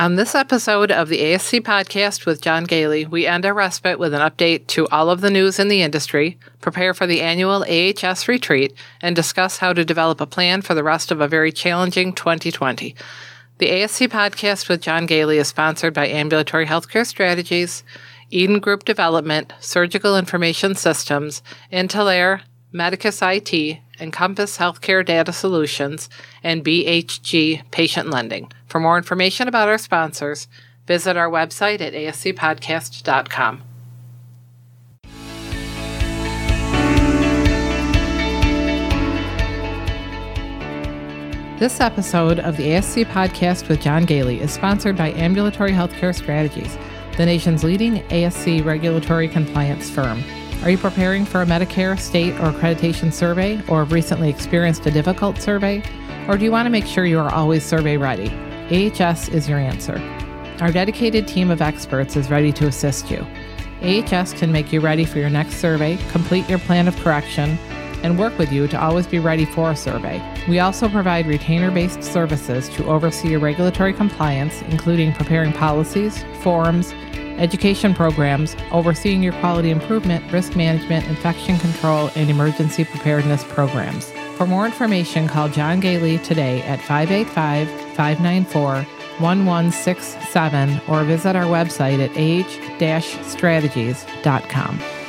On this episode of the ASC podcast with John Goehle, we end our respite with an update to all of the news in the industry, prepare for the annual AHS retreat, and discuss how to develop a plan for the rest of a very challenging 2020. The ASC podcast with John Goehle is sponsored by Ambulatory Healthcare Strategies, Eden Group Development, Surgical Information Systems, Intalere, Medicus IT, Encompass Healthcare Data Solutions, and BHG Patient Lending. For more information about our sponsors, visit our website at ascpodcast.com. This episode of the ASC podcast with John Goehle is sponsored by Ambulatory Healthcare Strategies, the nation's leading ASC regulatory compliance firm. Are you preparing for a Medicare, state, or accreditation survey, or have recently experienced a difficult survey? Or do you want to make sure you are always survey ready? AHS is your answer. Our dedicated team of experts is ready to assist you. AHS can make you ready for your next survey, complete your plan of correction, and work with you to always be ready for a survey. We also provide retainer based services to oversee your regulatory compliance, including preparing policies, forms, education programs, overseeing your quality improvement, risk management, infection control, and emergency preparedness programs. For more information, call John Goehle today at 585 594 1167 or visit our website at age-strategies.com.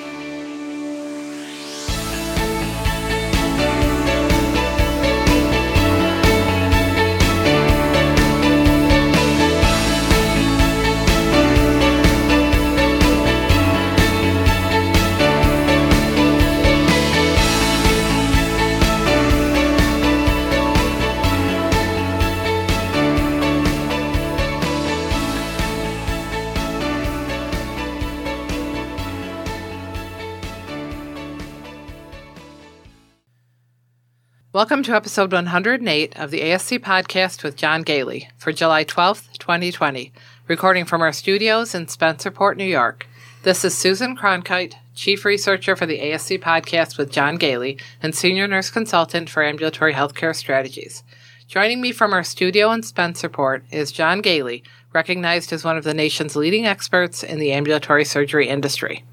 Welcome to episode 108 of the ASC podcast with John Goehle for July 12th, 2020, recording from our studios in Spencerport, New York. This is Susan Cronkite, Chief Researcher for the ASC podcast with John Goehle and Senior Nurse Consultant for Ambulatory Healthcare Strategies. Joining me from our studio in Spencerport is John Goehle, recognized as one of the nation's leading experts in the ambulatory surgery industry.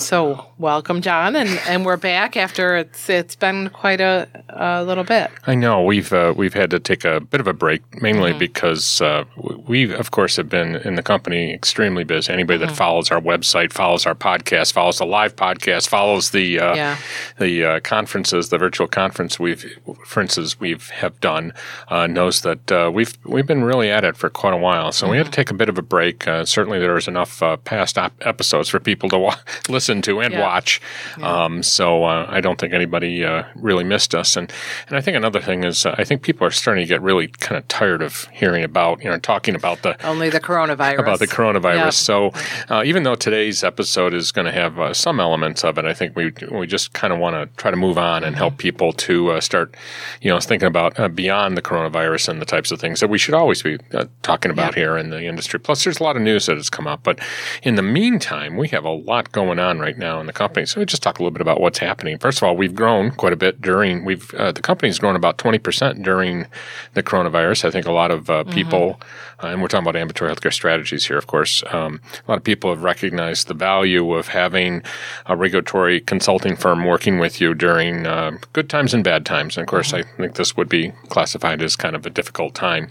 So, welcome, John, and, and we're back after it's it's been quite a, a little bit. I know we've uh, we've had to take a bit of a break, mainly mm-hmm. because uh, we, of course, have been in the company extremely busy. Anybody mm-hmm. that follows our website, follows our podcast, follows the live podcast, follows the uh, yeah. the uh, conferences, the virtual conference we've conferences we've have done, uh, knows that uh, we've we've been really at it for quite a while. So mm-hmm. we had to mm-hmm. take a bit of a break. certainly, there was enough past op- episodes for people to wa- listen listen to and yeah. watch. Yeah. Um, so uh, I don't think anybody uh, really missed us. And and I think another thing is uh, I think people are starting to get really kind of tired of hearing about you know talking about the only the coronavirus about the coronavirus. Yep. So uh, even though today's episode is going to have uh, some elements of it, I think we we just kind of want to try to move on and help people to uh, start you know thinking about beyond the coronavirus and the types of things that we should always be talking about yep. here in the industry. Plus, there's a lot of news that has come up, but in the meantime, we have a lot going on right now in the company. So we just talk a little bit about what's happening. First of all, we've grown quite a bit during we've uh, the company's grown about twenty percent during the coronavirus. I think a lot of uh, mm-hmm. people, mm-hmm. uh, and we're talking about ambulatory healthcare strategies here, of course. Um, a lot of people have recognized the value of having a regulatory consulting firm working with you during uh, good times and bad times. And of course, mm-hmm. I think this would be classified as kind of a difficult time.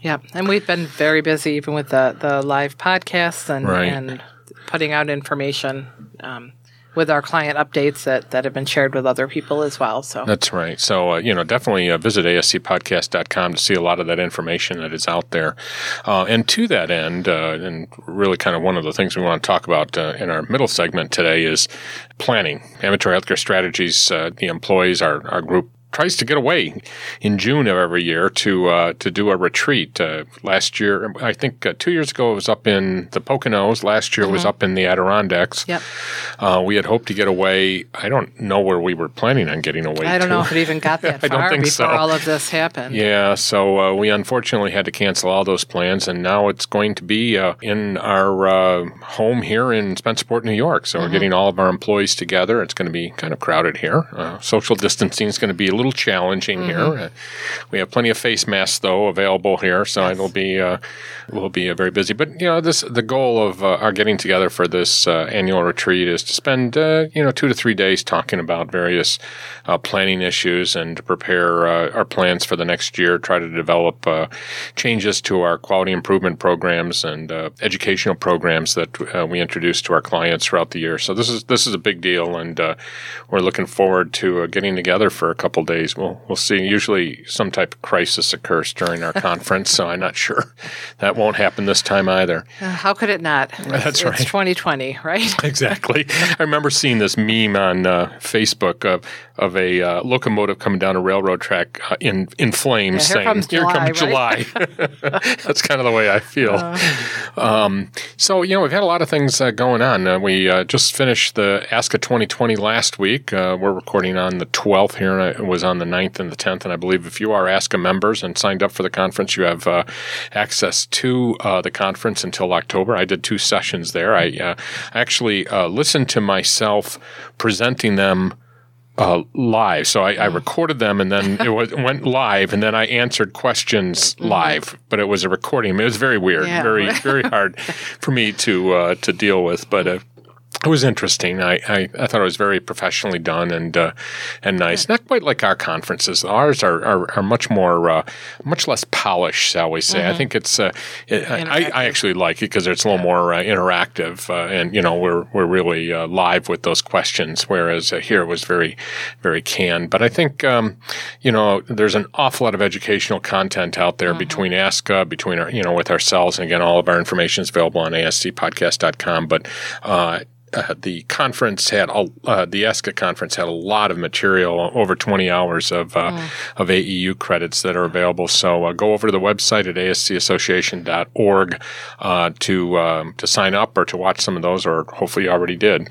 Yeah, and we've been very busy even with the the live podcasts and right. and putting out information um, with our client updates that, that have been shared with other people as well. So that's right. So uh, you know, definitely uh, visit ascpodcast.com to see a lot of that information that is out there. Uh, and to that end, uh, and really kind of one of the things we want to talk about uh, in our middle segment today is planning. Ambulatory healthcare strategies. Uh, the employees, our our group tries to get away in June of every year to uh, to do a retreat. Uh, last year, I think uh, two years ago, it was up in the Poconos. Last year, mm-hmm. it was up in the Adirondacks. Yep. Uh, we had hoped to get away. I don't know where we were planning on getting away. I don't to. know if it even got that far before so. all of this happened. Yeah, so uh, we unfortunately had to cancel all those plans, and now it's going to be uh, in our home here in Spencerport, New York. So mm-hmm. we're getting all of our employees together. It's going to be kind of crowded here. social distancing is going to be little challenging here. Uh, we have plenty of face masks though available here, so it'll be uh, we'll be uh, very busy. But you know, this the goal of uh, our getting together for this uh, annual retreat is to spend you know two to three days talking about various uh, planning issues and to prepare uh, our plans for the next year. Try to develop uh, changes to our quality improvement programs and uh, educational programs that uh, we introduce to our clients throughout the year. So this is this is a big deal, and uh, we're looking forward to uh, getting together for a couple days. We'll we'll see. Usually, some type of crisis occurs during our conference, so I'm not sure that won't happen this time either. Uh, how could it not? That's it's, right. It's 2020, right? Exactly. I remember seeing this meme on uh, Facebook of of a uh, locomotive coming down a railroad track uh, in in flames, Yeah, here saying, comes "Here July," comes July." That's kind of the way I feel. um, so you know, we've had a lot of things uh, going on. Uh, we uh, just finished the ASCA 2020 last week. Uh, we're recording on the 12th here, and it was on the 9th and the 10th. And I believe if you are ASCA members and signed up for the conference, you have uh, access to uh, the conference until October. I did two sessions there. I uh, actually uh, listened to myself presenting them uh, live. So I, I recorded them and then it was, went live and then I answered questions live, but it was a recording. I mean, it was very weird, Yeah. very, very hard for me to, uh, to deal with, but, uh, it was interesting. I, I, I thought it was very professionally done and uh, and nice. Not quite like our conferences. Ours are are, are much more uh, much less polished, shall we say? I think it's. Uh, it, I, I actually like it because it's a little more uh, interactive, uh, and you know we're we're really uh, live with those questions. Whereas uh, here it was very very canned. But I think um, you know there's an awful lot of educational content out there between ASCA, between our you know with ourselves, and again all of our information is available on ascpodcast.com. But uh, the conference had a, uh, the ASCA conference had a lot of material, over 20 hours of uh, of AEU credits that are available. So uh, go over to the website at ascassociation.org uh, to um, to sign up or to watch some of those, or hopefully you already did.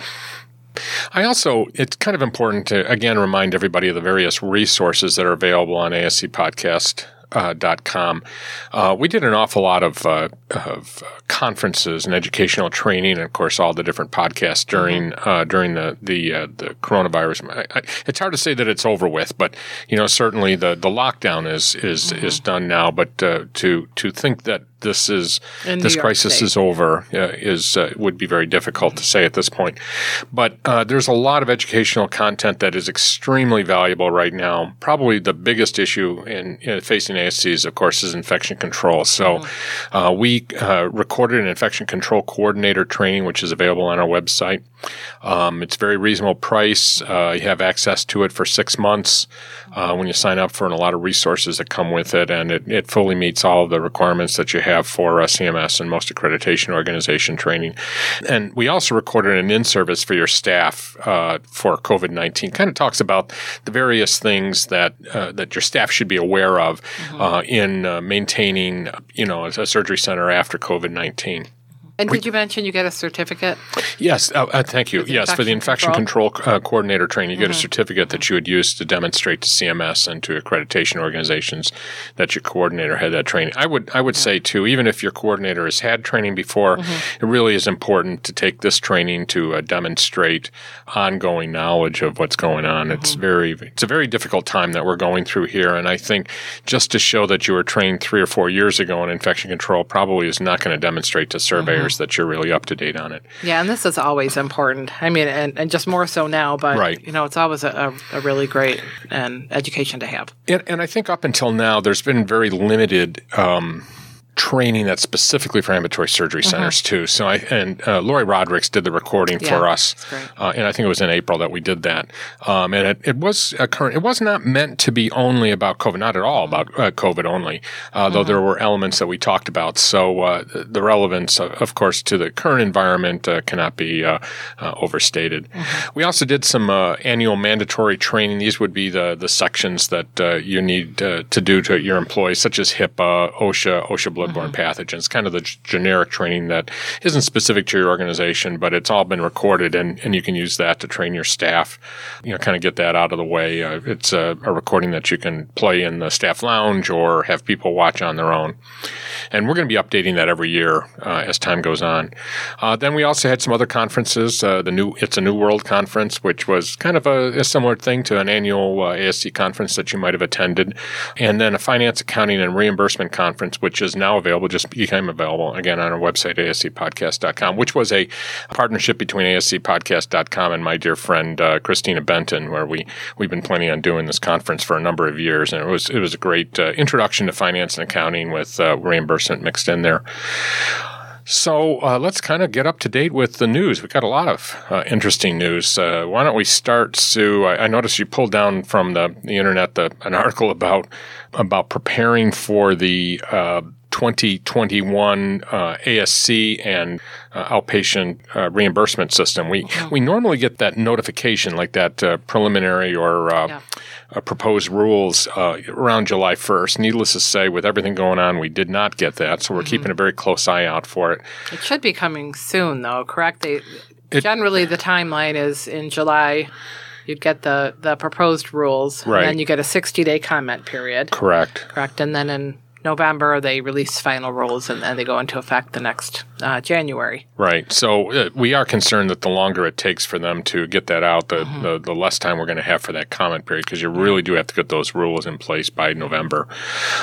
I also, it's kind of important to again remind everybody of the various resources that are available on ASC Podcast. Uh, dot com. Uh, we did an awful lot of, uh, of conferences and educational training, and of course, all the different podcasts during uh, during the the uh, the coronavirus. I, I, it's hard to say that it's over with, but you know, certainly the the lockdown is is is done now. But uh, to to think that this is In this crisis State. is over uh, is uh, would be very difficult to say at this point. But uh, there's a lot of educational content that is extremely valuable right now. Probably the biggest issue in, in facing ASCs, of course, is infection control. So uh, we uh, recorded an infection control coordinator training, which is available on our website. Um, it's very reasonable price. Uh, you have access to it for six months uh, when you sign up for, and a lot of resources that come with it, and it, it fully meets all of the requirements that you have for uh, CMS and most accreditation organization training. And we also recorded an in-service for your staff uh, for COVID nineteen. Kind of talks about the various things that uh, that your staff should be aware of uh, in uh, maintaining, you know, a surgery center after COVID nineteen. And did you mention you get a certificate? Yes, uh, uh, thank you. the Yes, for the infection infection control, uh, coordinator training, you get a certificate that you would use to demonstrate to CMS and to accreditation organizations that your coordinator had that training. I would I would say too, even if your coordinator has had training before, it really is important to take this training to uh, demonstrate ongoing knowledge of what's going on. It's very it's a very difficult time that we're going through here, and I think just to show that you were trained three or four years ago in infection control probably is not going to demonstrate to surveyors that you're really up to date on it. Yeah, and this is always important. I mean, and, and just more so now, but Right. you know, it's always a, a, a really great and education to have. And, and I think up until now, there's been very limited um, training that's specifically for ambulatory surgery centers too. So I and uh, Lori Rodericks did the recording Yeah, for us, uh, and I think it was in April that we did that. Um, and it, it was a current. It was not meant to be only about COVID, not at all about uh, COVID only, uh, though there were elements that we talked about. So uh, the- relevance, of, of course, to the current environment uh, cannot be uh, uh, overstated. We also did some uh, annual mandatory training. These would be the the sections that uh, you need uh, to do to your employees, such as HIPAA, OSHA, OSHA bloodborne pathogens. Kind of the g- generic training that isn't specific to your organization, but it's all been recorded, and, and you can use that to train your staff. You know, kind of get that out of the way. Uh, it's a, a recording that you can play in the staff lounge or have people watch on their own. And we're going to be updating that every year uh, as time goes on. Uh, then we also had some other conferences. Uh, the new It's a New World conference, which was kind of a, a similar thing to an annual uh, ASC conference that you might have attended, and then a finance, accounting, and reimbursement conference, which is now available, just became available again on our website ascpodcast.com, which was a partnership between ascpodcast.com and my dear friend uh, Christina Benton, where we we've been planning on doing this conference for a number of years, and it was it was a great uh, introduction to finance and accounting with uh, reimbursement mixed in there. So uh, let's kind of get up to date with the news. We've got a lot of uh, interesting news. Uh, why don't we start, Sue? I, I, noticed you pulled down from the, the internet the, an article about about preparing for the uh, 2021 uh, ASC and uh, outpatient uh, reimbursement system. We mm-hmm. we normally get that notification, like that uh, preliminary or uh, yeah. Uh, proposed rules, around July 1st. Needless to say, with everything going on, we did not get that, so we're mm-hmm. keeping a very close eye out for it. It should be coming soon, though. Correct? They, it, generally, the timeline is in July you'd get the the proposed rules, right. and then you get a 60 day comment period. Correct. Correct, and then in November, they release final rules and then they go into effect the next uh, January. Right. So uh, we are concerned that the longer it takes for them to get that out, the, mm-hmm. the, the, less time we're going to have for that comment period because you really do have to get those rules in place by November.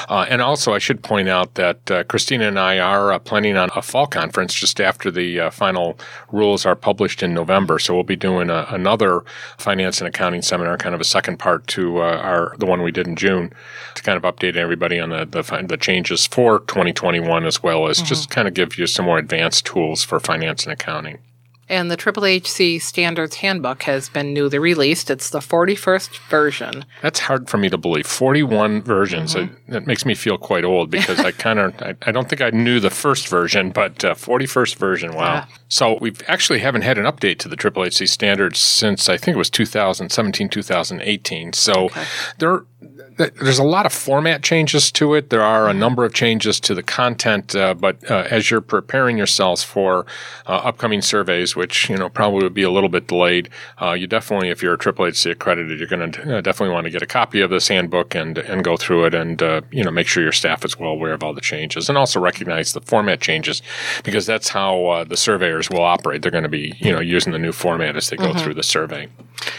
Uh, and also, I should point out that uh, Christina and I are uh, planning on a fall conference just after the uh, final rules are published in November. So we'll be doing a, another finance and accounting seminar, kind of a second part to our the one we did in June, to kind of update everybody on the the, the changes for 2021 as well as mm-hmm. just kind of give you some more advanced tools for finance and accounting. And the HHC Standards Handbook has been newly released. It's the 41st version. That's hard for me to believe. 41 versions. Mm-hmm. It, it, makes me feel quite old because I kind of, I, I, don't think I knew the first version, but uh, 41st version, wow. Yeah. So we actually haven't had an update to the HHC standards since I think it was 2017, 2018. So okay. there there's a lot of format changes to it. There are a mm-hmm. number of changes to the content, uh, but uh, as you're preparing yourselves for uh, upcoming surveys, which you know probably would be a little bit delayed, uh, you definitely, if you're a HHC accredited, you're going to uh, definitely want to get a copy of this handbook and and go through it, and uh, you know make sure your staff is well aware of all the changes, and also recognize the format changes because that's how the surveyors will operate. They're going to be you know using the new format as they go mm-hmm. through the survey.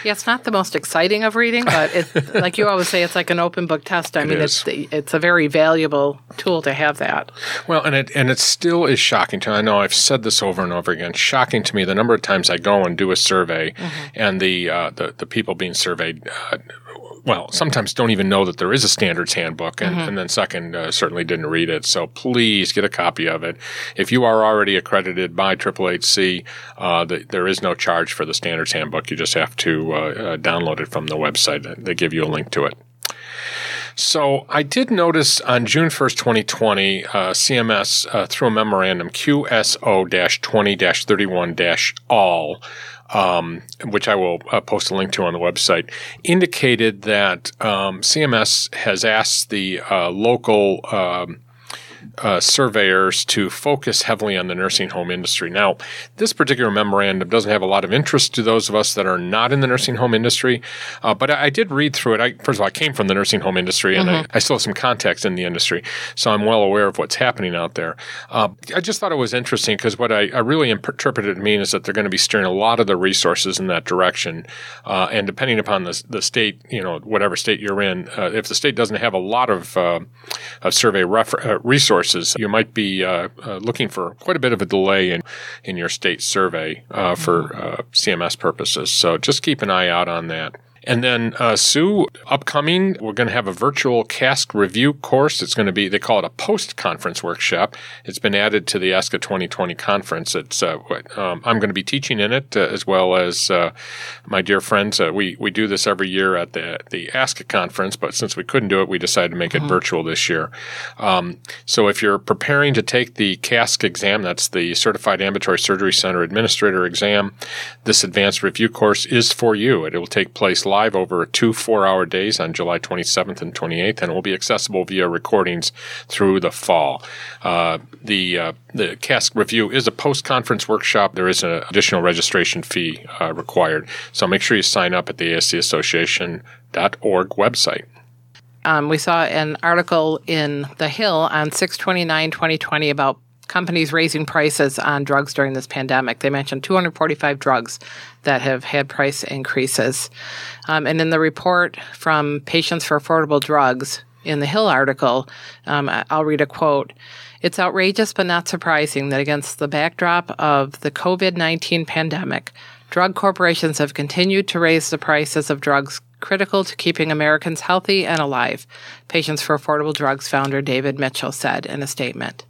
Yeah, it's not the most exciting of reading, but it's like you always say, it's like an open book test. I it mean, is. it's it's a very valuable tool to have that. Well, and it and it still is shocking to. Me. I know I've said this over and over again. Shocking to me the number of times I go and do a survey, mm-hmm. and the uh, the the people being surveyed. Uh, well, sometimes don't even know that there is a standards handbook, and, mm-hmm. and then second, uh, certainly didn't read it. So please get a copy of it. If you are already accredited by HHC, uh, the, there is no charge for the standards handbook. You just have to uh, uh download it from the website. They give you a link to it. So I did notice on June 1st, 2020, uh, CMS, uh, through a memorandum, QSO 20 31 all, um, which I will uh, post a link to on the website, indicated that um, CMS has asked the uh, local um, uh, surveyors to focus heavily on the nursing home industry. Now, this particular memorandum doesn't have a lot of interest to those of us that are not in the nursing home industry, uh, but I, I, did read through it. I, first of all, I came from the nursing home industry and mm-hmm. I, I, still have some contacts in the industry, so I'm well aware of what's happening out there. Uh, I just thought it was interesting because what I, really interpreted it to mean is that they're going to be steering a lot of the resources in that direction, uh, and depending upon the, the state, you know, whatever state you're in, uh, if the state doesn't have a lot of, uh, of survey refer- resources, resources, you might be uh, uh, looking for quite a bit of a delay in, in your state survey uh, for mm-hmm. uh, CMS purposes. So just keep an eye out on that. And then, uh, Sue, upcoming, we're going to have a virtual CASC review course. It's going to be, they call it a post conference workshop. It's been added to the ASCA 2020 conference. It's, uh, um, I'm going to be teaching in it uh, as well as uh, my dear friends. Uh, we, we do this every year at the, the ASCA conference, but since we couldn't do it, we decided to make mm-hmm. it virtual this year. Um, so if you're preparing to take the CASC exam, that's the Certified Ambulatory Surgery Center Administrator exam, this advanced review course is for you. It will take place live live over two four hour days on July 27th and 28th, and it will be accessible via recordings through the fall. Uh, the uh, the CASC review is a post conference workshop. There is an additional registration fee uh, required. So make sure you sign up at the ASC Association.org website. Um, we saw an article in The Hill on 629 2020 about companies raising prices on drugs during this pandemic. They mentioned 245 drugs that have had price increases. Um, and in the report from Patients for Affordable Drugs, in the Hill article, um, I'll read a quote. It's outrageous but not surprising that against the backdrop of the COVID 19 pandemic, drug corporations have continued to raise the prices of drugs critical to keeping Americans healthy and alive, Patients for Affordable Drugs founder David Mitchell said in a statement.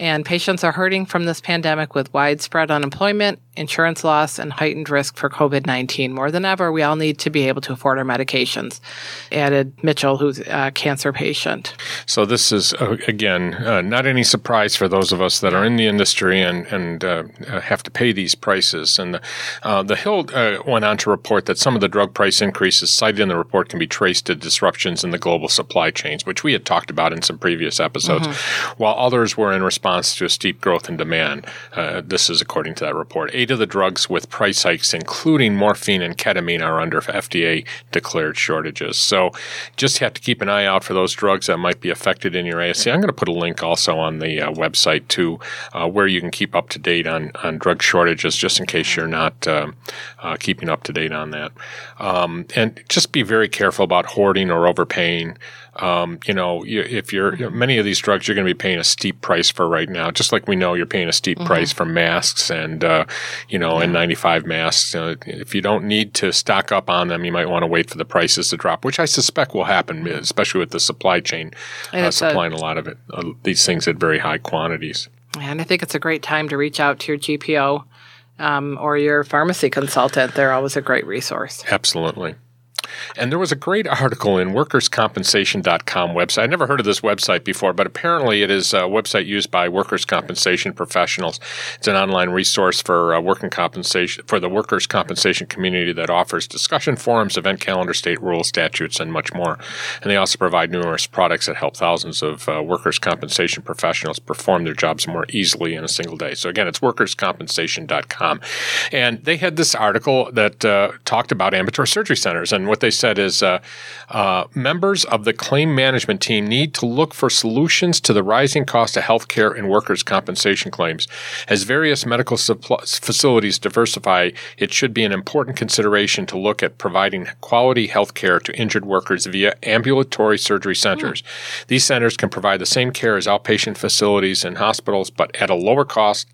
And patients are hurting from this pandemic with widespread unemployment, insurance loss, and heightened risk for COVID 19. More than ever, we all need to be able to afford our medications, added Mitchell, who's a cancer patient. So, this is, uh, again, uh, not any surprise for those of us that are in the industry and, and uh, have to pay these prices. And the, uh, the Hill uh, went on to report that some of the drug price increases cited in the report can be traced to disruptions in the global supply chains, which we had talked about in some previous episodes, mm-hmm. while others were in response to a steep growth in demand. Uh, this is according to that report. Eight of the drugs with price hikes, including morphine and ketamine, are under FDA declared shortages. So just have to keep an eye out for those drugs that might be affected in your ASC. I'm going to put a link also on the uh, website to uh, where you can keep up to date on, on drug shortages, just in case you're not uh, uh, keeping up to date on that. Um, and just be very careful about hoarding or overpaying. Um, you know, if you're many of these drugs, you're going to be paying a steep price for right now. Just like we know you're paying a steep mm-hmm. price for masks and uh, you know yeah. N95 masks. Uh, if you don't need to stock up on them, you might want to wait for the prices to drop, which I suspect will happen, especially with the supply chain uh, supplying a, a, lot of it. Uh, these things at very high quantities. And I think it's a great time to reach out to your GPO um, or your pharmacy consultant. They're always a great resource. Absolutely. And there was a great article in workerscompensation.com website. I never heard of this website before, but apparently it is a website used by workers' compensation professionals. It's an online resource for uh, working compensation for the workers' compensation community that offers discussion forums, event calendar, state rules, statutes, and much more. And they also provide numerous products that help thousands of uh, workers' compensation professionals perform their jobs more easily in a single day. So again, it's workerscompensation.com. And they had this article that uh, talked about ambulatory surgery centers and what they said is uh, uh, members of the claim management team need to look for solutions to the rising cost of health care and workers' compensation claims. As various medical facilities diversify, it should be an important consideration to look at providing quality health care to injured workers via ambulatory surgery centers. Mm. These centers can provide the same care as outpatient facilities and hospitals, but at a lower cost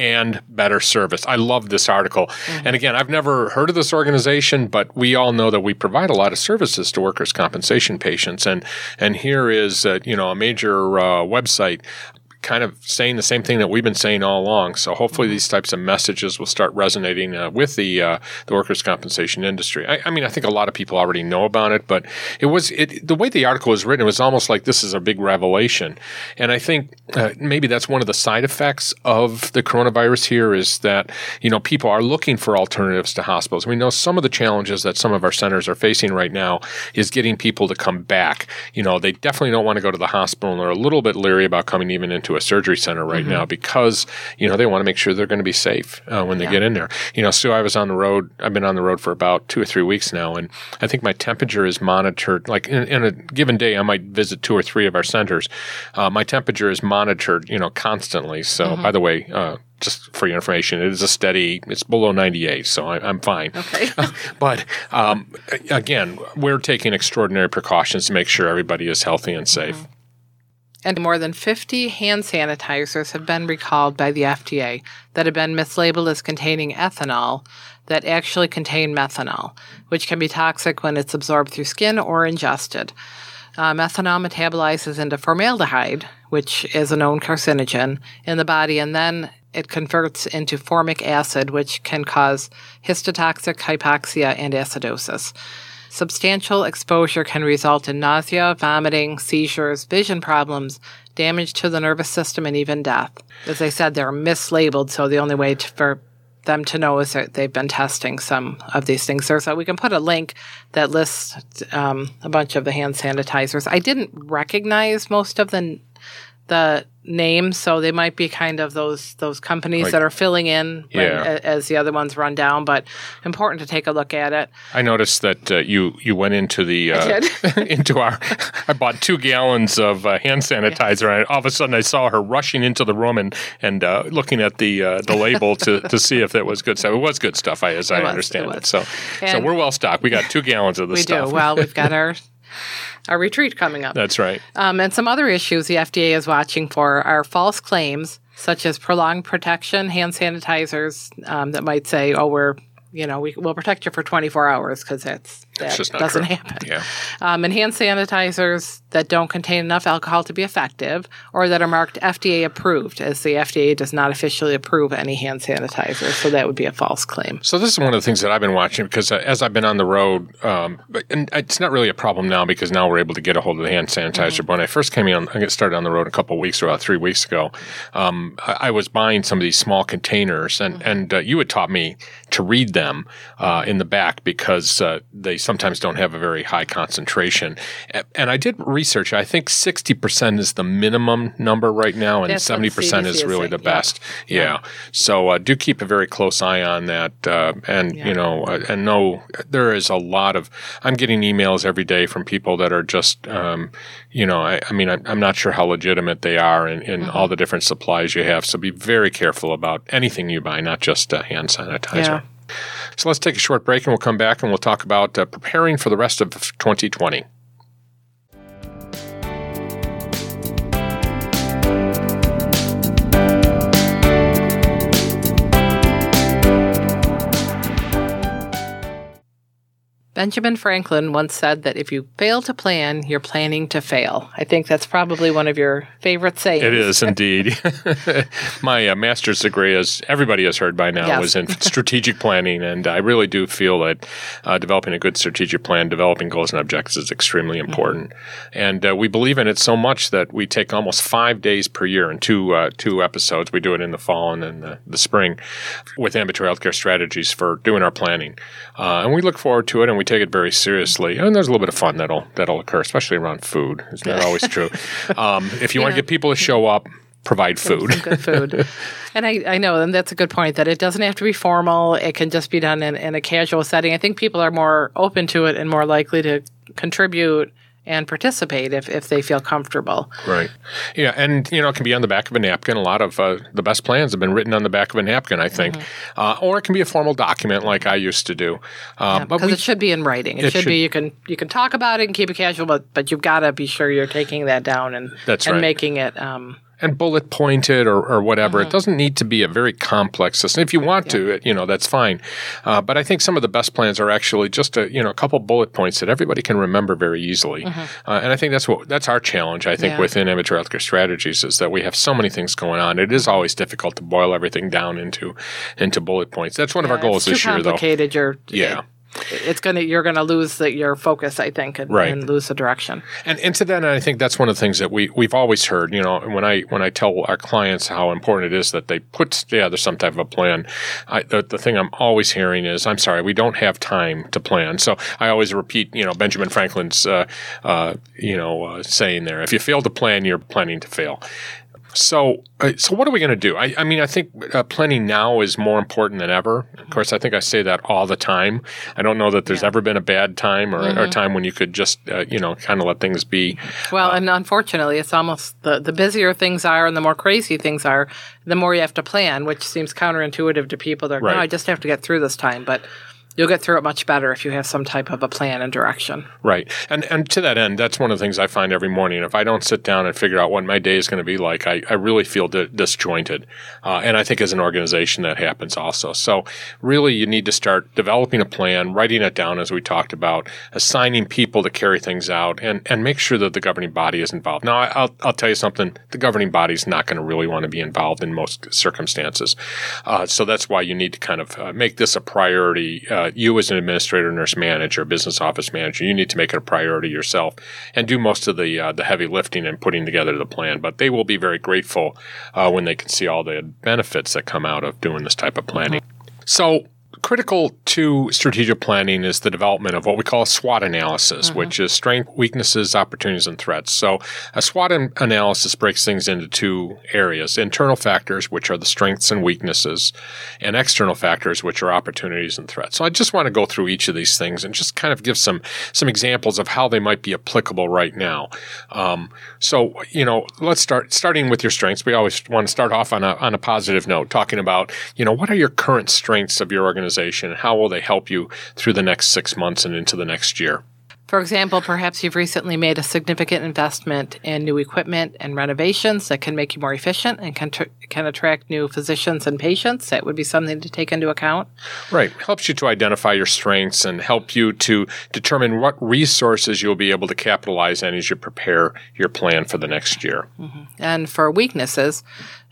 and better service. I love this article. Mm-hmm. And again, I've never heard of this organization, but we all know that we provide a lot of services to workers' compensation patients. And and here is uh, you know a major uh, website kind of saying the same thing that we've been saying all along. So hopefully mm-hmm. these types of messages will start resonating uh, with the uh, the workers' compensation industry. I, I, mean, I think a lot of people already know about it, but it was it, the way the article was written. It was almost like this is a big revelation, and I think uh, maybe that's one of the side effects of the coronavirus. Here is that you know people are looking for alternatives to hospitals. We know some of the challenges that some of our centers are facing right now is getting people to come back. You know, they definitely don't want to go to the hospital, and they're a little bit leery about coming even into to a surgery center right mm-hmm. now because you know they want to make sure they're going to be safe uh, when they yeah. get in there. You know, Sue, I was on the road. I've been on the road for about two or three weeks now, and I think my temperature is monitored. Like in, in a given day, I might visit two or three of our centers. Uh, my temperature is monitored, you know, constantly. So, mm-hmm. by the way. Uh, just for your information, it is a steady. It's below 98, so I, am fine. Okay. but um, again, we're taking extraordinary precautions to make sure everybody is healthy and safe. Mm-hmm and more than 50 hand sanitizers have been recalled by the FDA that have been mislabeled as containing ethanol that actually contain methanol, which can be toxic when it's absorbed through skin or ingested. Uh, methanol metabolizes into formaldehyde, which is a known carcinogen, in the body, and then it converts into formic acid, which can cause histotoxic hypoxia and acidosis. Substantial exposure can result in nausea, vomiting, seizures, vision problems, damage to the nervous system, and even death. As I said, they're mislabeled, so the only way to, for them to know is that they've been testing some of these things. There, so we can put a link that lists um, a bunch of the hand sanitizers. I didn't recognize most of the the names, so they might be kind of those those companies Like- that are filling in when, Yeah. a- as the other ones run down. But important to take a look at it. I noticed that uh, you you went into the uh, into our. I bought two gallons of uh, hand sanitizer, and all of a sudden I saw her rushing into the room and and uh, looking at the uh, the label to, to see if it was good stuff. It was good stuff, I, as I was, understand it it. So so we're well stocked. We got two gallons of the We stuff. do. Well, we've got our our retreat coming up. That's right. Um, and some other issues the FDA is watching for are false claims, such as prolonged protection, hand sanitizers um, that might say, "Oh, we're you know we will protect you for 24 hours," because that's that just doesn't true. happen. Yeah. Um, and hand sanitizers that don't contain enough alcohol to be effective, or that are marked FDA approved, as the FDA does not officially approve any hand sanitizer, so that would be a false claim. So this is one of the things that I've been watching because uh, as I've been on the road, um, and it's not really a problem now because now we're able to get a hold of the hand sanitizer. But when I first came in, I got started on the road a couple of weeks, or about three weeks ago. Um, I, I was buying some of these small containers, and and uh, you had taught me to read them uh, in the back because uh, they sometimes don't have a very high concentration. And I did research. I think sixty percent is the minimum number right now, and That's seventy percent is is really saying. the Yeah. best. Yeah. So uh, do keep a very close eye on that, uh, and you know, uh, and know there is a lot of. I'm getting emails every day from people that are just, um, you know, I, I mean, I'm, I'm not sure how legitimate they are in, in Mm-hmm. all the different supplies you have. So be very careful about anything you buy, not just uh, hand sanitizer. Yeah. So let's take a short break, and we'll come back and we'll talk about uh, preparing for the rest of 2020. Benjamin Franklin once said that if you fail to plan, you're planning to fail. I think that's probably one of your favorite sayings. It is indeed. My uh, master's degree, as everybody has heard by now, Yes. was in strategic planning, and I really do feel that uh, developing a good strategic plan, developing goals and objectives, is extremely Mm-hmm. important. And uh, we believe in it so much that we take almost five days per year in two uh, two episodes. We do it in the fall and in the, the spring with ambulatory healthcare strategies for doing our planning, uh, and we look forward to it, and we take it very seriously. And there's a little bit of fun that'll that'll occur, especially around food. Isn't always true? Um, if you want to get people to show up, provide food. Good food. and I, I know, and that's a good point, that it doesn't have to be formal. It can just be done in, in a casual setting. I think people are more open to it and more likely to contribute and participate if, if they feel comfortable. Right. Yeah, and you know, it can be on the back of a napkin. A lot of uh, the best plans have been written on the back of a napkin, I think, Mm-hmm. uh, or it can be a formal document like I used to do. Uh, but Because we, it should be in writing. It, It should, should- be you can you can talk about it and keep it casual, but but you've got to be sure you're taking that down and That's and right. making it um, and bullet pointed or, or whatever. Mm-hmm. It doesn't need to be a very complex system. If you want to, it, you know, that's fine. Uh, but I think some of the best plans are actually just a you know a couple bullet points that everybody can remember very easily. Uh, and I think that's what that's our challenge. I think Mm-hmm. Yeah. within ambulatory healthcare strategies is that we have so many things going on. It is always difficult to boil everything down into into bullet points. That's one of our goals this year, though. complicated. You're Yeah. It- it's gonna you're gonna lose the, your focus, I think, and, Right. and lose the direction. And, and to that, end, I think that's one of the things that we we've always heard. You know, when I when I tell our clients how important it is that they put together some type of a plan, I, the the thing I'm always hearing is, "I'm sorry, we don't have time to plan." So I always repeat, you know, Benjamin Franklin's, uh, uh, you know, uh, saying there: "If you fail to plan, you're planning to fail." So, uh, so what are we going to do? I, I mean, I think uh, planning now is more important than ever. Of course, I think I say that all the time. I don't know that there's ever been a bad time or, or a time when you could just, uh, you know, kind of let things be. Well, and unfortunately, it's almost the, the busier things are and the more crazy things are, the more you have to plan, which seems counterintuitive to people. They're Right. no, I just have to get through this time, but you'll get through it much better if you have some type of a plan and direction. Right. And and to that end, that's one of the things I find every morning. If I don't sit down and figure out what my day is going to be like, I, I really feel di- disjointed. Uh, and I think as an organization that happens also. So really you need to start developing a plan, writing it down as we talked about, assigning people to carry things out and, and make sure that the governing body is involved. Now, I, I'll, I'll tell you something. The governing body is not going to really want to be involved in most circumstances. Uh, so that's why you need to kind of uh, make this a priority. You as an administrator, nurse manager, business office manager, you need to make it a priority yourself and do most of the uh, the heavy lifting and putting together the plan. But they will be very grateful uh, when they can see all the benefits that come out of doing this type of planning. So, critical to strategic planning is the development of what we call a SWOT analysis, mm-hmm. which is strength, weaknesses, opportunities, and threats. So a SWOT analysis breaks things into two areas internal factors, which are the strengths and weaknesses, and external factors, which are opportunities and threats. So I just want to go through each of these things and just kind of give some, some examples of how they might be applicable right now. Um, so, you know, let's start starting with your strengths. We always want to start off on a, on a positive note, talking about, you know, what are your current strengths of your organization? Organization? How will they help you through the next six months and into the next year? For example, perhaps you've recently made a significant investment in new equipment and renovations that can make you more efficient and can, tr- can attract new physicians and patients. That would be something to take into account. Right. Helps you to identify your strengths and help you to determine what resources you'll be able to capitalize on as you prepare your plan for the next year. Mm-hmm. And for weaknesses,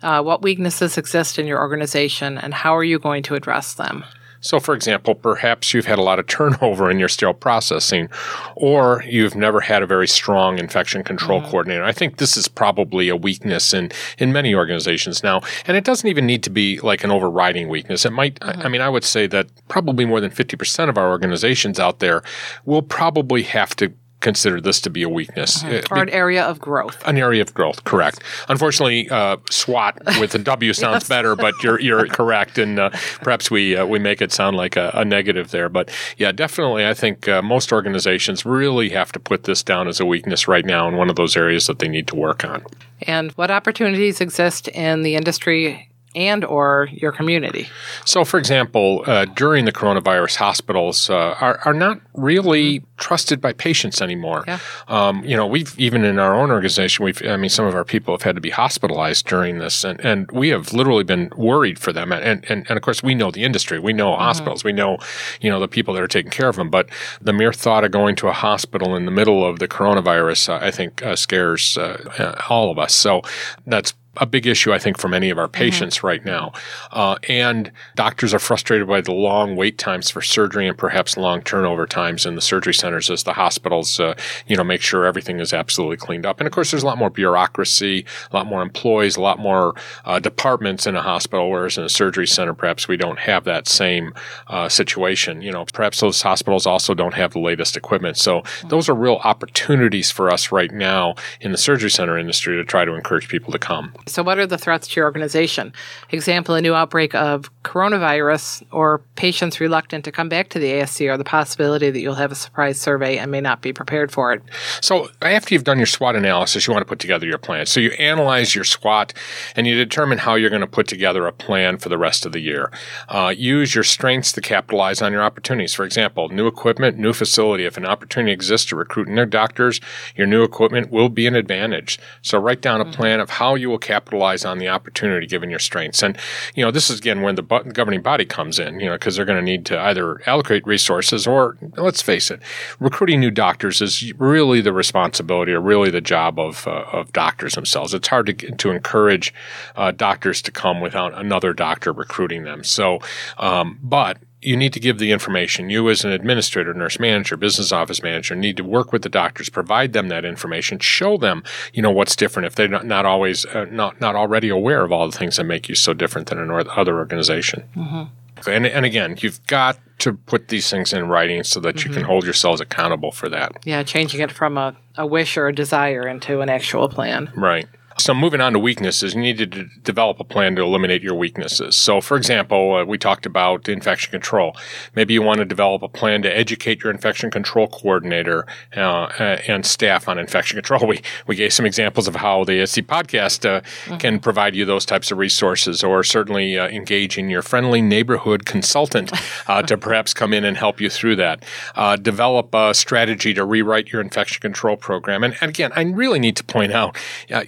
uh, what weaknesses exist in your organization and how are you going to address them? So, for example, perhaps you've had a lot of turnover in your sterile processing, or you've never had a very strong infection control mm-hmm. coordinator. I think this is probably a weakness in, in many organizations now. And it doesn't even need to be like an overriding weakness. It might, mm-hmm. I mean, I would say that probably more than 50% of our organizations out there will probably have to consider this to be a weakness. Mm-hmm. Or an area of growth. An area of growth, correct. Unfortunately, uh, SWOT with a W sounds yes. better, but you're you're correct, and uh, perhaps we uh, we make it sound like a, a, negative there. But yeah, definitely, I think uh, most organizations really have to put this down as a weakness right now, and one of those areas that they need to work on. And what opportunities exist in the industry and or your community. So, for example, uh, during the coronavirus, hospitals uh, are, are not really trusted by patients anymore. Yeah. Um, you know, we've even in our own organization, we've I mean, some of our people have had to be hospitalized during this, and, and we have literally been worried for them. And and, and of course, we know the industry, we know mm-hmm. hospitals, we know you know the people that are taking care of them. But the mere thought of going to a hospital in the middle of the coronavirus, uh, I think, uh, scares uh, all of us. So that's a big issue, I think, for many of our mm-hmm. patients mm-hmm. right now. Uh, and doctors are frustrated by the long wait times for surgery and perhaps long turnover times in the surgery centers as the hospitals, uh, you know, make sure everything is absolutely cleaned up. And of course, there's a lot more bureaucracy, a lot more employees, a lot more uh, departments in a hospital, whereas in a surgery center, perhaps we don't have that same uh, situation. You know, perhaps those hospitals also don't have the latest equipment. So mm-hmm. those are real opportunities for us right now in the surgery center industry to try to encourage people to come. So, what are the threats to your organization? Example, a new outbreak of coronavirus or patients reluctant to come back to the ASC or the possibility that you'll have a surprise survey and may not be prepared for it. So, after you've done your SWOT analysis, you want to put together your plan. So, you analyze your SWOT and you determine how you're going to put together a plan for the rest of the year. Uh, use your strengths to capitalize on your opportunities. For example, new equipment, new facility. If an opportunity exists to recruit new doctors, your new equipment will be an advantage. So, write down a mm-hmm. plan of how you will capitalize capitalize on the opportunity given your strengths. And, you know, this is again when the governing body comes in, you know, because they're going to need to either allocate resources or, let's face it, recruiting new doctors is really the responsibility or really the job of, uh, of doctors themselves. It's hard to, to encourage uh, doctors to come without another doctor recruiting them. So, um, but you need to give the information. You, as an administrator, nurse manager, business office manager, need to work with the doctors, provide them that information, show them, you know, what's different if they're not, not always uh, not not already aware of all the things that make you so different than another organization. Mm-hmm. And and again, you've got to put these things in writing so that mm-hmm. you can mm-hmm. hold yourselves accountable for that. Yeah, changing it from a, a wish or a desire into an actual plan. Right. So moving on to weaknesses, you need to d- develop a plan to eliminate your weaknesses. So, for example, uh, we talked about infection control. Maybe you want to develop a plan to educate your infection control coordinator uh, and staff on infection control. We we gave some examples of how the ASC podcast uh, mm-hmm. can provide you those types of resources, or certainly uh, engage in your friendly neighborhood consultant uh, to perhaps come in and help you through that. Uh, develop a strategy to rewrite your infection control program. And, and again, I really need to point out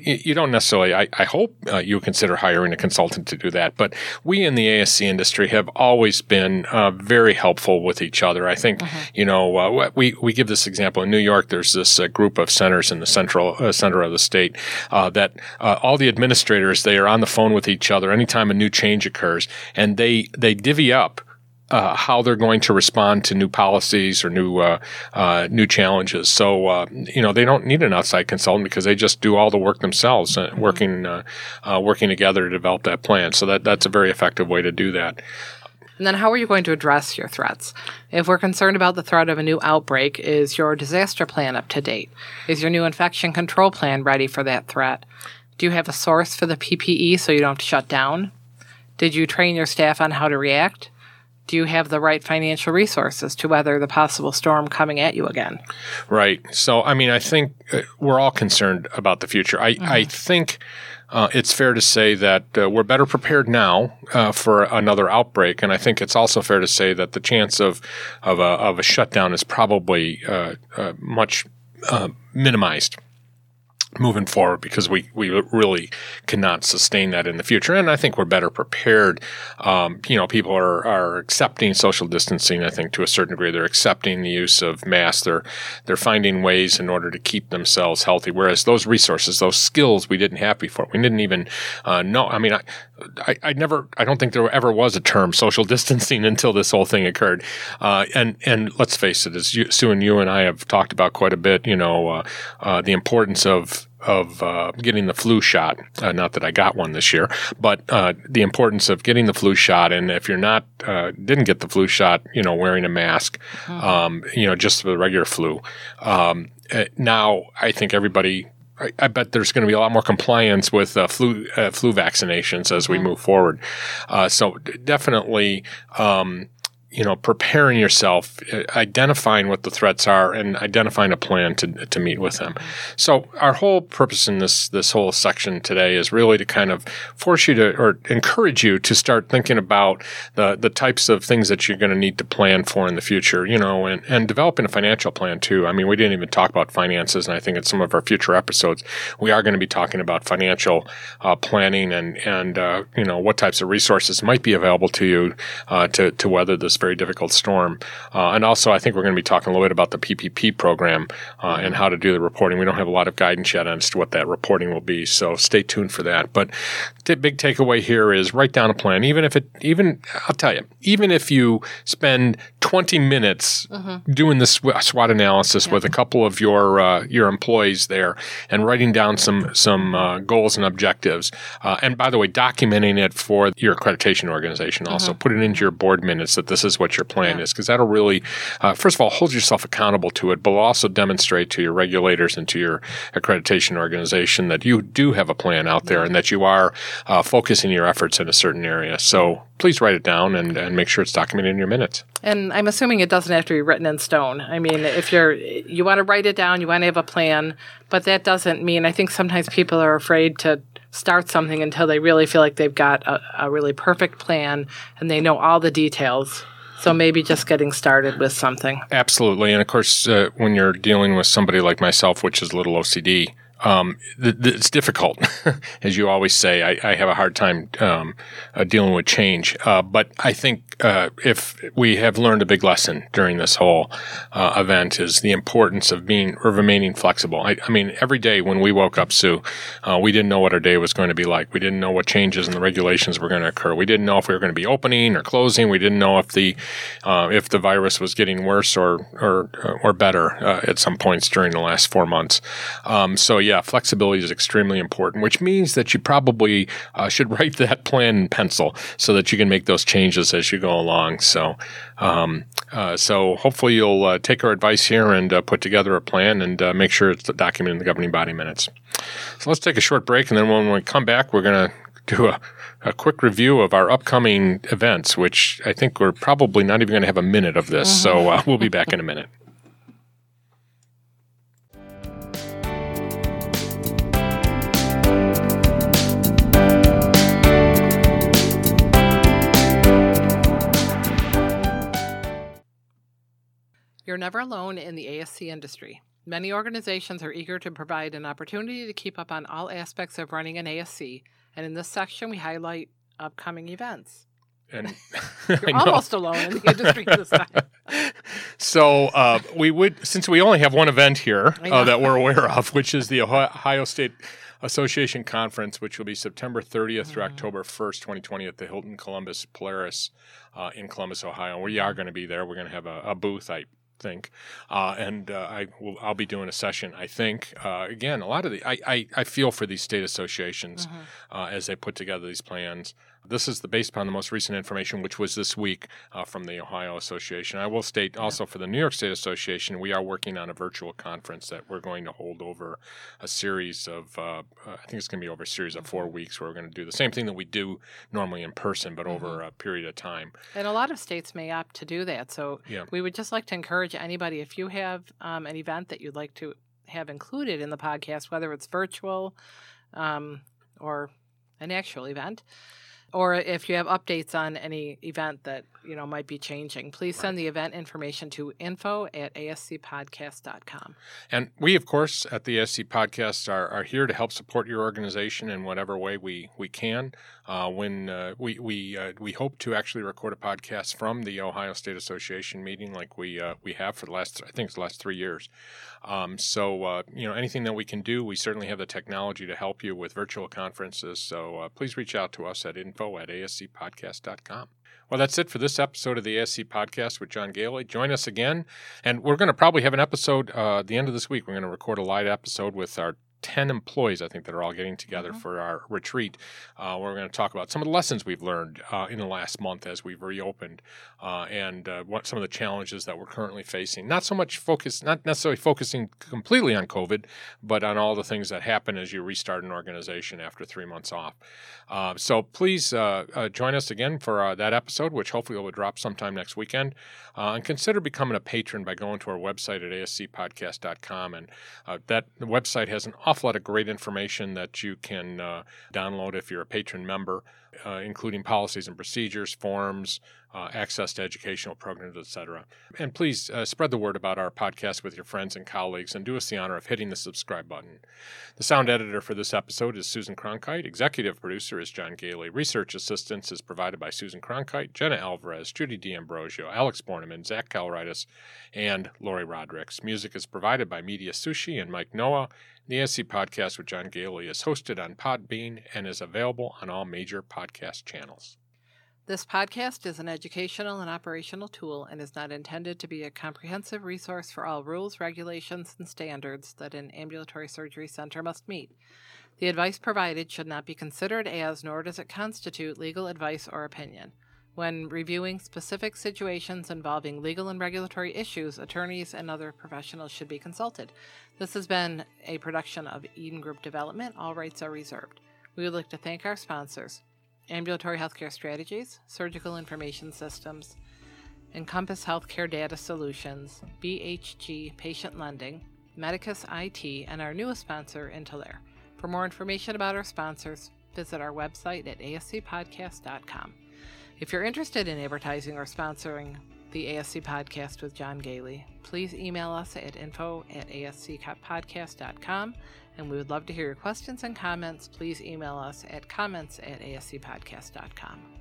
you, you don't necessarily, I, I hope uh, you consider hiring a consultant to do that. But we in the ASC industry have always been uh, very helpful with each other. I think, mm-hmm. you know, uh, we, we give this example in New York, there's this uh, group of centers in the central uh, center of the state uh, that all the administrators, they are on the phone with each other anytime a new change occurs and they, they divvy up uh, how they're going to respond to new policies or new uh, uh, new challenges. So uh, you know they don't need an outside consultant because they just do all the work themselves, uh, mm-hmm. working uh, working together to develop that plan. So that that's a very effective way to do that. And then how are you going to address your threats? If we're concerned about the threat of a new outbreak, is your disaster plan up to date? Is your new infection control plan ready for that threat? Do you have a source for the PPE so you don't have to shut down? Did you train your staff on how to react? Do you have the right financial resources to weather the possible storm coming at you again? Right. So, I mean, I think uh, we're all concerned about the future. I, mm-hmm. I think uh, it's fair to say that uh, we're better prepared now uh, for another outbreak, and I think it's also fair to say that the chance of of a, of a shutdown is probably uh, uh, much uh, minimized moving forward because we, we really cannot sustain that in the future. And I think we're better prepared. Um, you know, people are, are accepting social distancing, I think, to a certain degree. They're accepting the use of masks. They're, they're finding ways in order to keep themselves healthy. Whereas those resources, those skills we didn't have before, we didn't even uh, know. I mean, I, I, I, never, I don't think there ever was a term social distancing until this whole thing occurred. Uh, and, and let's face it, as you, Sue and you and I have talked about quite a bit, you know, uh, uh the importance of of uh, getting the flu shot. Uh, not that I got one this year, but uh, the importance of getting the flu shot. And if you're not uh, didn't get the flu shot, you know, wearing a mask, mm-hmm. um, you know, just the regular flu. Um, uh, now, I think everybody. I, bet there's going to be a lot more compliance with uh, flu flu vaccinations as mm-hmm. we move forward. so definitely. Um, you know, preparing yourself, uh, identifying what the threats are, and identifying a plan to to meet with them. So our whole purpose in this this whole section today is really to kind of force you to or encourage you to start thinking about the the types of things that you're going to need to plan for in the future. You know, and and developing a financial plan too. I mean, we didn't even talk about finances, and I think in some of our future episodes we are going to be talking about financial uh, planning and and uh, you know what types of resources might be available to you uh, to to weather this very difficult storm. Uh, and also, I think we're going to be talking a little bit about the PPP program uh, and how to do the reporting. We don't have a lot of guidance yet as to what that reporting will be, so stay tuned for that. But the big takeaway here is write down a plan, even if it, even I'll tell you, even if you spend 20 minutes mm-hmm. doing the SWOT analysis yeah. with a couple of your uh, your employees there and writing down some some uh, goals and objectives. Uh, and by the way, documenting it for your accreditation organization. Also, mm-hmm. put it into your board minutes that this is what your plan yeah. is, because that'll really, uh, first of all, hold yourself accountable to it, but also demonstrate to your regulators and to your accreditation organization that you do have a plan out there and that you are uh, focusing your efforts in a certain area. So please write it down and, and make sure it's documented in your minutes. And I'm assuming it doesn't have to be written in stone. I mean, if you're you want to write it down, you want to have a plan, but that doesn't mean I think sometimes people are afraid to start something until they really feel like they've got a, a really perfect plan and they know all the details. So maybe just getting started with something. Absolutely. And of course, uh, when you're dealing with somebody like myself, which is a little OCD, um, th- th- it's difficult, as you always say. I, I have a hard time um, uh, dealing with change, uh, but I think uh, if we have learned a big lesson during this whole uh, event is the importance of being or remaining flexible. I, I mean, every day when we woke up, Sue, uh, we didn't know what our day was going to be like. We didn't know what changes in the regulations were going to occur. We didn't know if we were going to be opening or closing. We didn't know if the uh, if the virus was getting worse or or or better at some points during the last four months. Um, so yeah yeah, flexibility is extremely important, which means that you probably uh, should write that plan in pencil so that you can make those changes as you go along. So, um, uh, so hopefully you'll uh, take our advice here and uh, put together a plan and uh, make sure it's documented in the governing body minutes. So let's take a short break, and then when we come back, we're going to do a a quick review of our upcoming events, which I think we're probably not even going to have a minute of this. Mm-hmm. So uh, we'll be back in a minute. You're never alone in the ASC industry. Many organizations are eager to provide an opportunity to keep up on all aspects of running an ASC, and in this section, we highlight upcoming events. And you're almost alone in the industry this time. so uh, we would, since we only have one event here uh, that we're aware of, which is the Ohio State Association Conference, which will be September 30th through mm-hmm. October 1st, 2020, at the Hilton Columbus Polaris uh, in Columbus, Ohio. We are going to be there. We're going to have a, a booth. I think. Uh, and uh, I will, I'll be doing a session, I think. Uh, again, a lot of the, I, I, I, feel for these state associations mm-hmm. Uh, as they put together these plans. This is the, based upon the most recent information, which was this week uh, from the Ohio Association. I will state also for the New York State Association, we are working on a virtual conference that we're going to hold over a series of, uh, I think it's going to be over a series of four mm-hmm. weeks where we're going to do the same thing that we do normally in person, but mm-hmm. over a period of time. And a lot of states may opt to do that. So yeah. we would just like to encourage anybody, if you have um, an event that you'd like to have included in the podcast, whether it's virtual um, or an actual event, or if you have updates on any event that you know might be changing please send right. the event information to info at ascpodcast.com and we of course at the asc podcast are, are here to help support your organization in whatever way we, we can. Uh, when uh, we we uh, we hope to actually record a podcast from the ohio state association meeting like we uh, we have for the last i think it's the last three years um, so uh, you know anything that we can do we certainly have the technology to help you with virtual conferences so uh, please reach out to us at info at ascpodcast.com well, that's it for this episode of the ASC podcast with John Goehle. Join us again, and we're going to probably have an episode uh, at the end of this week. We're going to record a live episode with our 10 employees, I think, that are all getting together mm-hmm. for our retreat. Uh, we're going to talk about some of the lessons we've learned uh, in the last month as we've reopened uh, and uh, what some of the challenges that we're currently facing. Not so much focus, not necessarily focusing completely on COVID, but on all the things that happen as you restart an organization after three months off. Uh, so please uh, join us again for that episode, which hopefully will drop sometime next weekend. and consider becoming a patron by going to our website at ascpodcast.com. And that website has an awful lot of great information that you can uh, download if you're a patron member, uh, including policies and procedures, forms, uh, access to educational programs, etc. And please uh, spread the word about our podcast with your friends and colleagues and do us the honor of hitting the subscribe button. The sound editor for this episode is Susan Cronkite. Executive producer is John Goehle. Research assistance is provided by Susan Cronkite, Jenna Alvarez, Judy D'Ambrosio, Alex Borneman, Zach Calritis, and Lori Rodricks. Music is provided by Media Sushi and Mike Noah. The ASC podcast with John Gailey is hosted on Podbean and is available on all major podcast channels. This podcast is an educational and operational tool and is not intended to be a comprehensive resource for all rules, regulations, and standards that an ambulatory surgery center must meet. The advice provided should not be considered as, nor does it constitute, legal advice or opinion. When reviewing specific situations involving legal and regulatory issues, attorneys and other professionals should be consulted. This has been a production of Eden Group Development. All rights are reserved. We would like to thank our sponsors Ambulatory Healthcare Strategies, Surgical Information Systems, Encompass Healthcare Data Solutions, BHG Patient Lending, Medicus IT, and our newest sponsor, Intalere. For more information about our sponsors, visit our website at ascpodcast.com. If you're interested in advertising or sponsoring the ASC podcast with John Goehle, please email us at info at ascpodcast.com and we would love to hear your questions and comments. Please email us at comments at ascpodcast.com.